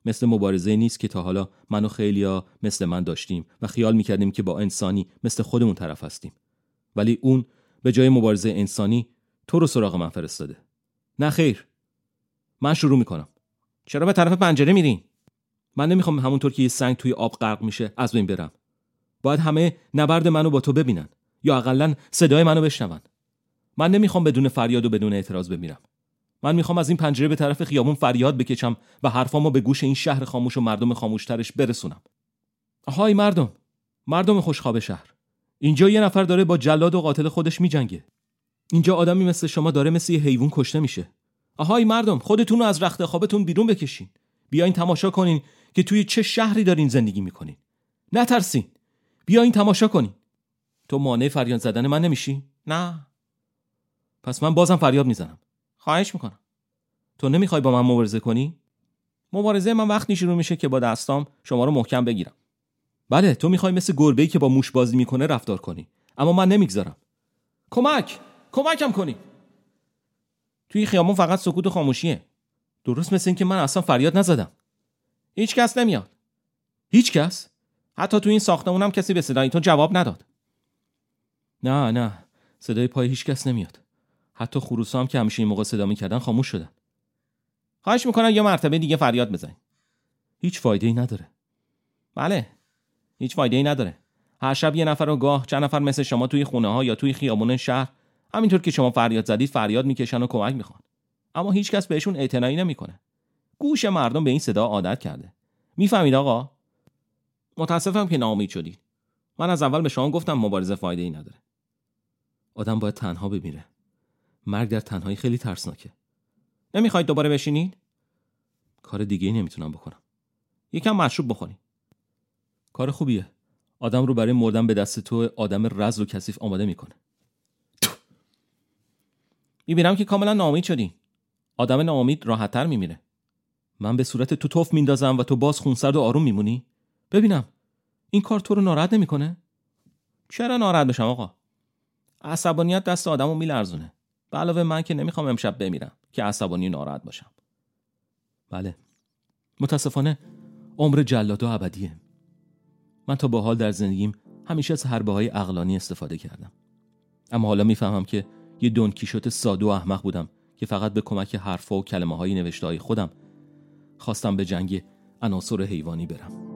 مثل مبارزه نیست که تا حالا من و خیلیا مثل من داشتیم و خیال می‌کردیم که با انسانی مثل خودمون طرف هستیم. ولی اون به جای مبارزه انسانی تو رو سراغ من فرستاده. نه خیر. من شروع می‌کنم. چرا به طرف پنجره میرین؟ من نمی‌خوام همونطور که یه سنگ توی آب غرق میشه از بین برم. باید همه نبرد منو با تو ببینن یا اقلا صدای منو بشنون. من نمی‌خوام بدون فریاد و بدون اعتراض بمیرم. من می‌خوام از این پنجره به طرف خیابون فریاد بکشم و حرفامو به گوش این شهر خاموش و مردم خاموشترش برسونم. آهای مردم مردم خوشخواب شهر. اینجا یه نفر داره با جلاد و قاتل خودش میجنگه. اینجا آدمی مثل شما داره مثل یه حیوان کشته میشه. آهای مردم خودتون رو از رخت خوابتون بیرون بکشین. بیاین تماشا کنین که توی چه شهری دارین زندگی می‌کنین. نترسین. بیاین تماشا کنین. تو مانع فریاد زدن من نمیشی؟ نه. پس من بازم فریاد می‌زنم. خواهش می‌کنم. تو نمی‌خوای با من مبارزه کنی؟ مبارزه من وقتی شروع میشه که با دستام شما رو محکم بگیرم. بله تو می‌خوای مثل گربه‌ای که با موش بازی می‌کنه رفتار کنی. اما من نمی‌گذارم. کمک! کمکم کنی! توی خیامون فقط سکوت و خاموشیه. درست مثل اینکه من اصلا فریاد نزدم. هیچ کس نمیاد. هیچ کس؟ حتی تو این ساختمونم کسی به صدای تو جواب نداد. نه نه. صدای پای هیچ کس نمیاد. حتی خروسا هم که همیشه این موقع صدا می‌کردن خاموش شدن. خواهش می‌کنم یه مرتبه دیگه فریاد بزنی هیچ فایده ای نداره. بله هیچ فایده ای نداره. هر شب یه نفر و گاه چند نفر مثل شما توی خونه ها یا توی خیابون شهر همینطور که شما فریاد زدید فریاد می‌کشن و کمک می‌خوان. اما هیچکس بهشون اعتنایی نمی‌کنه. گوش مردم به این صدا عادت کرده. می‌فهمید آقا؟ متاسفم که ناامید شدید. من از اول به شما گفتم مبارزه فایده ای نداره. آدم باید تنها بمیره. مرگ در تنهایی خیلی ترسناکه. نمی‌خواید دوباره بشینید؟ کار دیگه ای نمی‌تونم بکنم. یکم مشروب بخورید کار خوبیه. آدم رو برای مردن به دست تو آدم رز و کثیف آماده می‌کنه. می‌بینم که کاملا ناامید شدی آدم ناامید راحتتر میمیره. من به صورت تو توف میندازم و تو باز خونسرد و آروم میمونی؟ ببینم. این کار تو رو ناراحت نمی‌کنه؟ چرا ناراحت بشم آقا؟ عصبانیت دست آدمو میلرزونه. به علاوه من که نمی‌خوام امشب بمیرم که عصبانی ناراحت باشم. بله. متاسفانه عمر جلاد و ابدیه. من تا به حال در زندگیم همیشه از حربه های اقلانی استفاده کردم. اما حالا می‌فهمم که یه دون کیشوت ساده و احمق بودم که فقط به کمک حرفها و کلمه های نوشته های خودم خواستم به جنگ عناصر حیوانی برم.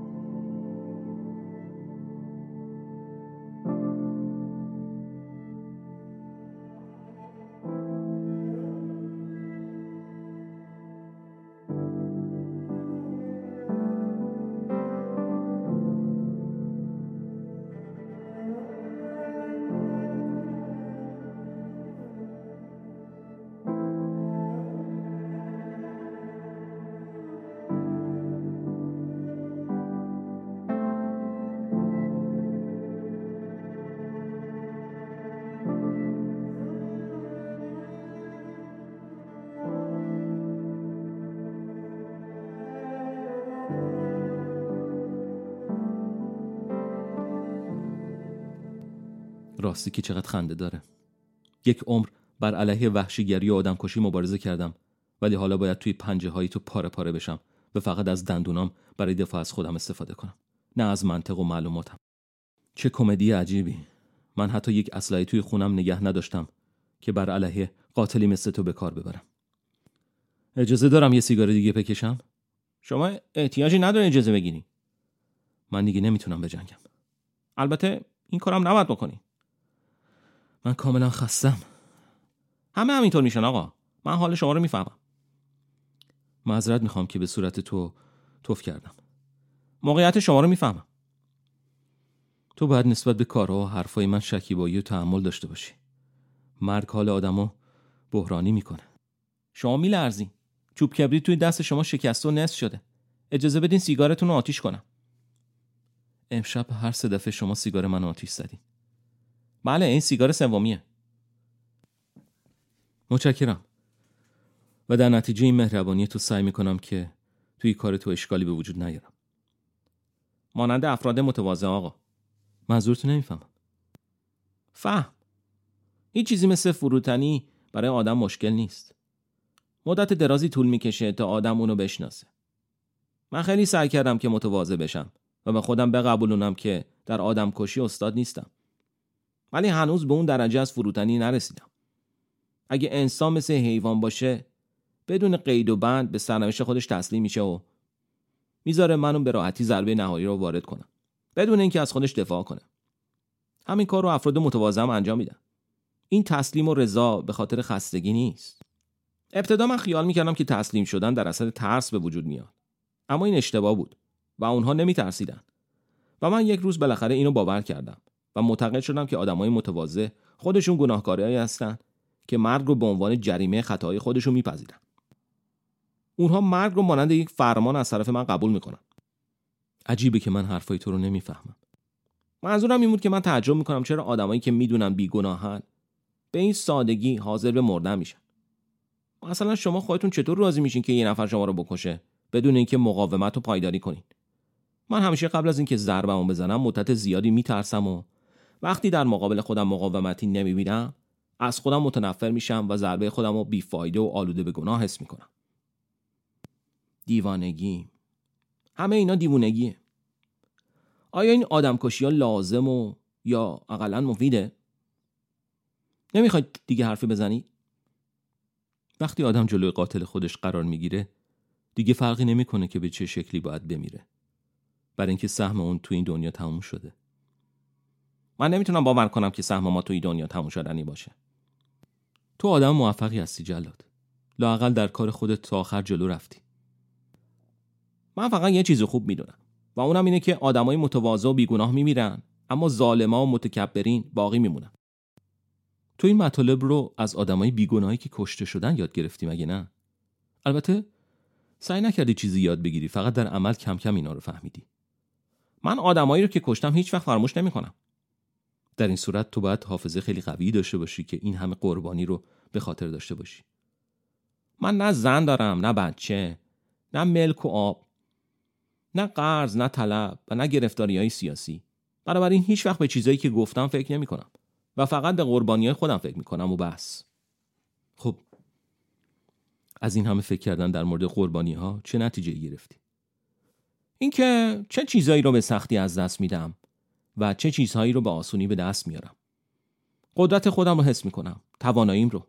راستی که چقدر خنده داره. یک عمر بر علیه وحشیگری و آدمکشی مبارزه کردم ولی حالا باید توی پنجه هایی تو پاره پاره بشم و فقط از دندونام برای دفاع از خودم استفاده کنم. نه از منطق و معلوماتم. چه کمدی عجیبی. من حتی یک اسلحه توی خونم نگه نداشتم که بر علیه قاتلی مثل تو به کار ببرم. اجازه دارم یه سیگار دیگه بکشم؟ شما احتیاجی نداره اجازه بگیری من دیگه نمی‌تونم بجنگم. البته این کارم نباید بکنی من کاملا خستم. همه همینطور میشن آقا. من حال شما رو می‌فهمم. معذرت می‌خوام که به صورت تو توف کردم. موقعیت شما رو می‌فهمم. تو باید نسبت به کارها و حرفای من شکیبایی و تحمل داشته باشی. مرگ حال آدمو بحرانی می‌کنه. شما میلرزین. چوب کبریت توی دست شما شکسته و نصف شده. اجازه بدین سیگارتون رو آتیش کنم. امشب هر سه دفعه شما سیگار من آتیش زدین. بله این سیگار سومیه. متشکرم. و در نتیجه این مهربانی تو سعی می‌کنم که توی کار تو اشکالی به وجود نیارم. مانند افراد متواضع آقا. منظورتو نمی‌فهمم. فهم. هیچ چیزی مثل فروتنی برای آدم مشکل نیست. مدت درازی طول می‌کشه تا آدم اونو بشناسه. من خیلی سعی کردم که متواضع بشم و به خودم بقبولونم که در آدم کشی استاد نیستم. ولی هنوز به اون درجه از فروتنی نرسیدم. اگه انسان مثل حیوان باشه بدون قید و بند به سرنوشت خودش تسلیم میشه و می‌ذاره منو به راحتی ضربه نهایی رو وارد کنم. بدون اینکه از خودش دفاع کنه. همین کار رو افراد متواضع انجام میدن. این تسلیم و رضا به خاطر خستگی نیست. ابتدا من خیال می‌کردم که تسلیم شدن در اثر ترس به وجود میاد. اما این اشتباه بود و اونها نمیترسیدن. و من یک روز بالاخره اینو باور کردم. و معتقد شدم که آدمای متواضع خودشون گناهکارایی هستند که مرگ رو به عنوان جریمه خطاهای خودشون میپذیرن. اونها مرگ رو مانند یک فرمان از طرف من قبول می‌کنن. عجیبه که من حرفای تو رو نمی‌فهمم. منظورم این بود که من تعجب می‌کنم چرا آدمایی که می‌دونن بیگناهن به این سادگی حاضر به مردن میشن مثلا شما خودتون چطور راضی میشین که یه نفر شما رو بکشه بدون اینکه مقاومت رو پایداری کنین؟ من همیشه قبل از اینکه ضربمو بزنم مدت زیادی میترسم و وقتی در مقابل خودم مقاومتی نمی‌بینم از خودم متنفر میشم و ضربه خودم رو بیفایده و آلوده به گناه حس می‌کنم. دیوانگی. همه اینا دیوونگیه. آیا این آدمکشی ها لازم و یا اقلا مفیده؟ نمی‌خواید دیگه حرفی بزنی؟ وقتی آدم جلوی قاتل خودش قرار می‌گیره دیگه فرقی نمی‌کنه که به چه شکلی باید بمیره. برای اینکه سهم اون تو این دنیا تموم شده. من نمی‌تونم باور کنم که سهم ما تو این دنیا تموم شدنی باشه. تو آدم موفقی هستی جلاد. لاقل در کار خودت تا آخر جلو رفتی. من فقط یه چیز خوب می‌دونم و اونم اینه که آدمای متواضع و بیگناه میمیرن اما ظالما و متکبرین باقی میمونن. تو این مطالب رو از آدمای بیگناهی که کشته شدن یاد گرفتی مگه نه؟ البته سعی نکردی چیزی یاد بگیری فقط در عمل کم کم اینا رو فهمیدی. من آدمایی رو که کشتم هیچ وقت فراموش نمی‌کنم. در این صورت تو باید حافظه خیلی قوی داشته باشی که این همه قربانی رو به خاطر داشته باشی. من نه زن دارم نه بچه نه ملک و آب نه قرض نه طلب و نه گرفتاری های سیاسی. بنابراین هیچ وقت به چیزایی که گفتم فکر نمی کنم و فقط به قربانی های خودم فکر می کنم و بس. خب از این همه فکر کردن در مورد قربانی ها چه نتیجه گرفتی؟ اینکه چه چیزایی رو به سختی از دست میدم؟ و چه چیزهایی رو به آسونی به دست میارم. قدرت خودم رو حس می‌کنم تواناییم رو.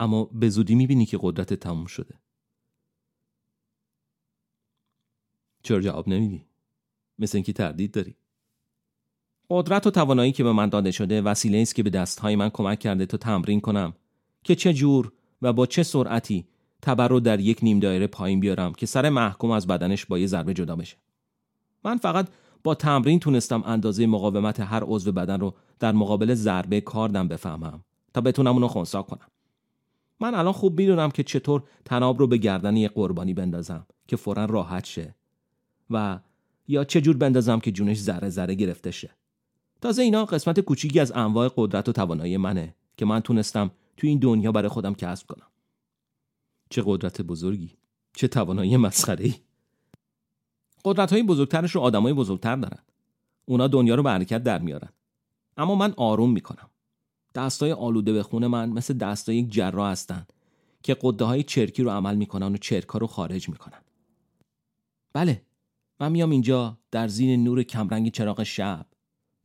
اما به زودی می‌بینی که قدرت تموم شده. چرا جواب نمیدی؟ مثل اینکه تردید داری. قدرت و توانایی که به من داده شده وسیله است که به دستهای من کمک کرده تا تمرین کنم که چه جور و با چه سرعتی تبر رو در یک نیم دایره پایین بیارم که سر محکوم از بدنش با یه ضربه جدا بشه. من فقط با تمرین تونستم اندازه مقاومت هر عضو بدن رو در مقابل ضربه کاردم بفهمم تا بتونم اونو خونسا کنم. من الان خوب می‌دونم که چطور تناب رو به گردن یه قربانی بندازم که فورا راحت شه و یا چه جور بندازم که جونش ذره ذره گرفته شه. تازه اینا قسمت کوچیکی از انواع قدرت و توانایی منه که من تونستم تو این دنیا برای خودم کسب کنم. چه قدرت بزرگی چه توانایی مسخره ای قدرت های بزرگترش رو آدمای بزرگتر دارن. اونا دنیا رو به حرکت در میارن. اما من آروم می‌کنم. دستای آلوده به خون من مثل دستای یک جراح هستند که قده های چرکی رو عمل می‌کنن و چرکا رو خارج می‌کنن. بله من میام اینجا در زین نور کمرنگ چراغ شب.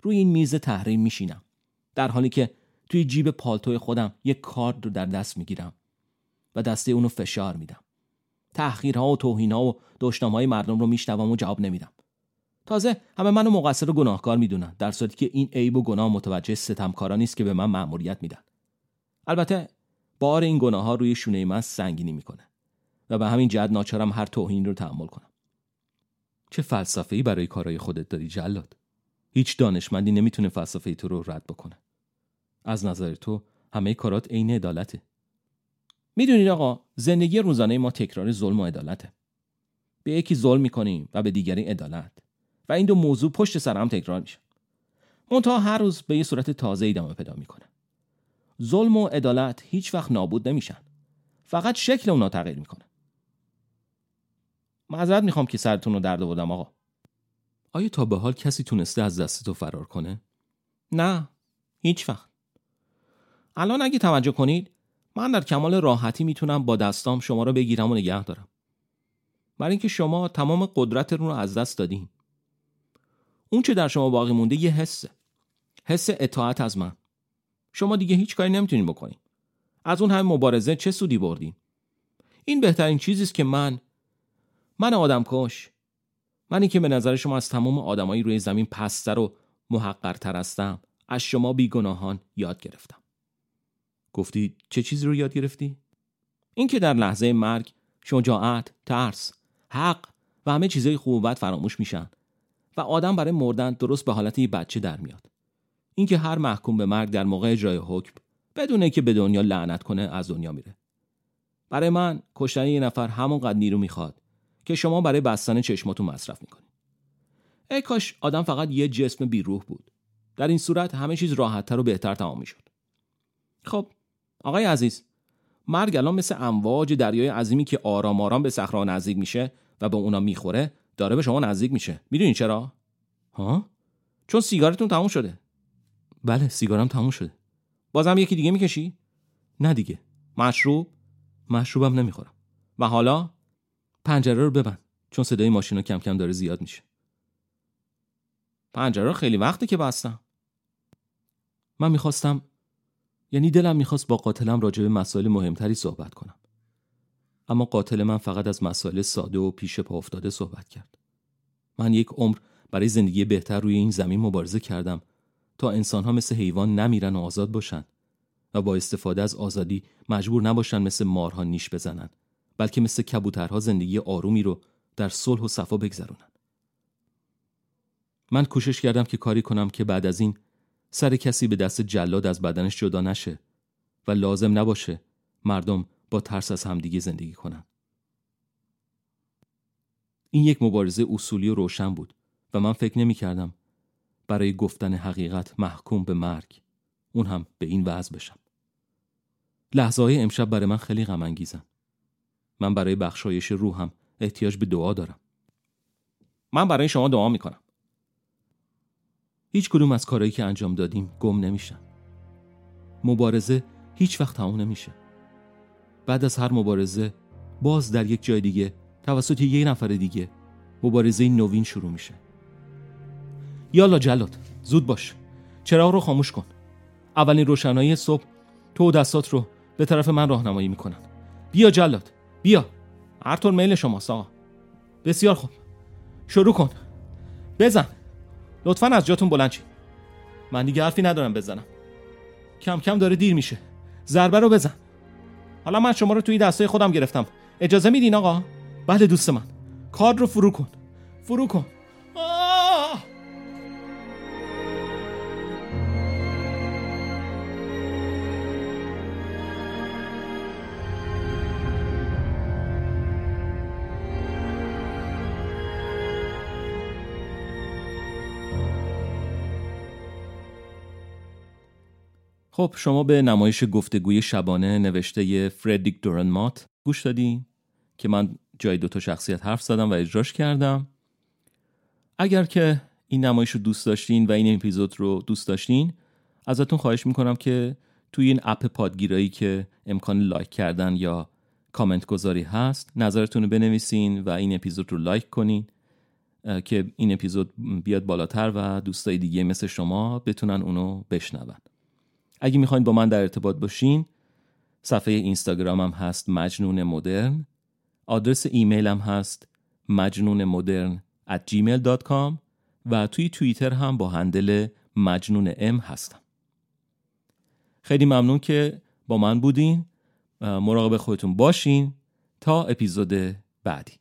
روی این میز تحریم میشینم. در حالی که توی جیب پالتوی خودم یک کارد رو در دست می‌گیرم و دسته اونو فشار میدم. تحقیرها و توهینها و های مردم رو میشنوم و جواب نمیدم. تازه همه منو مقصر و گناهکار می‌دونن در صورتی که این عیب و گناه متوجه ستمکارا نیست که به من مأموریت میدن. البته بار این گناه ها روی شونه من سنگینی می‌کنه و به همین جهت ناچارم هر توهین رو تحمل کنم. چه فلسفه‌ای برای کارهای خودت داری جلاد؟ هیچ دانشمندی نمی‌تونه فلسفه تو رو رد بکنه. از نظر تو همه کارات عین عدالته. می‌دونید آقا زندگی روزانه ما تکرار ظلم و عدالته. به یکی ظلم می‌کنیم و به دیگری عدالت. و این دو موضوع پشت سر هم تکرار میشه. منتها هر روز به یه صورت تازه ادامه پیدا می‌کنه. ظلم و عدالت هیچ وقت نابود نمیشن. فقط شکل اونا تغییر می‌کنه. معذرت می‌خوام که سرتون رو درد آوردم آقا. آیا تا به حال کسی تونسته از دست تو فرار کنه؟ نه هیچ وقت. الان اگه توجه کنید من در کمال راحتی می‌تونم با دستام شما رو بگیرم و نگه دارم. برای اینکه شما تمام قدرتتون رو از دست دادین. اون چه در شما باقی مونده یه حسه. حس اطاعت از من. شما دیگه هیچ کاری نمی‌تونین بکنین. از اون همه مبارزه چه سودی بردین؟ این بهترین چیزی است که من من آدم کش. منی که به نظر شما از تمام آدمایی روی زمین پستر و محقرتر هستم از شما بیگناهان یاد گرفتم. گفتی چه چیزی رو یاد گرفتی؟ این که در لحظه مرگ شجاعت، ترس، حق و همه چیزهای خوب فراموش میشن و آدم برای مردن درست به حالت یه بچه در میاد. اینکه هر محکوم به مرگ در موقع اجرای حکم بدون که به دنیا لعنت کنه از دنیا میره. برای من کشتن یه نفر همونقدر نیرو می‌خواد که شما برای بستن چشماتو مصرف می‌کنید. ای کاش آدم فقط یه جسم بیروح بود. در این صورت همه چیز راحتتر و بهتر تمام می‌شد. خب آقای عزیز مرگ الان مثل امواج دریای عظیمی که آرام آرام به صخره نزدیک میشه و به اونا می‌خوره داره به شما نزدیک میشه. می‌دونین چرا؟ ها؟ چون سیگارتون تموم شده. بله سیگارم تموم شده. بازم یکی دیگه می‌کشی؟ نه دیگه. مشروب؟ مشروبم نمی‌خورم. و حالا پنجره رو ببند چون صدای ماشین کم کم داره زیاد میشه. پنجره خیلی وقته که بستم. من می‌خواستم یعنی دلم می‌خواست با قاتلم راجع به مسائل مهمتری صحبت کنم. اما قاتل من فقط از مسائل ساده و پیش پا افتاده صحبت کرد. من یک عمر برای زندگی بهتر روی این زمین مبارزه کردم تا انسانها مثل حیوان نمیرن و آزاد باشن و با استفاده از آزادی مجبور نباشن مثل مارها نیش بزنن بلکه مثل کبوترها زندگی آرومی رو در صلح و صفا بگذرونن. من کوشش کردم که کاری کنم که بعد از این سر کسی به دست جلاد از بدنش جدا نشه و لازم نباشه مردم با ترس از همدیگه زندگی کنن. این یک مبارزه اصولی و روشن بود و من فکر نمی کردم برای گفتن حقیقت محکوم به مرگ اون هم به این وضع بشم. لحظه های امشب برای من خیلی غم انگیزن. من برای بخشایش روحم احتیاج به دعا دارم. من برای شما دعا می‌کنم. هیچ کدوم از کارهایی که انجام دادیم گم نمیشن. مبارزه هیچ وقت تموم نمیشه. بعد از هر مبارزه باز در یک جای دیگه توسط یه نفر دیگه مبارزه نوین شروع میشه. یالا جلاد زود باش. چراغ رو خاموش کن. اولین روشنایی صبح تو و دستات رو به طرف من راهنمایی می‌کنن. بیا جلاد بیا. هر طور میل شما آقا. بسیار خوب. شروع کن. بزن. لطفا از جاتون بلند شید. من دیگه حرفی ندارم بزنم. کم کم داره دیر میشه. ضربه رو بزن. حالا من شما رو توی دستای خودم گرفتم. اجازه میدین آقا؟ بله دوست من. کار رو فرو کن. فرو کن. خب شما به نمایش گفتگوی شبانه نوشته دورنمات گوش دادین که من جای دوتا شخصیت حرف زدم و اجراش کردم. اگر که این نمایش رو دوست داشتین و این اپیزود رو دوست داشتین ازتون خواهش می‌کنم که توی این app پادگیرایی که امکان لایک کردن یا کامنت گذاری هست نظرتون رو بنویسین و این اپیزود رو لایک کنین که این اپیزود بیاد بالاتر و دوستای دیگه مثل شما بتونن اونو بشنون. اگه می‌خواین با من در ارتباط باشین صفحه اینستاگرامم هست مجنون مدرن. آدرس ایمیلم هست مجنون مدرن at gmail.com و توی توییتر هم با هندل مجنون ام هستم. خیلی ممنون که با من بودین. مراقب خودتون باشین. تا اپیزود بعدی.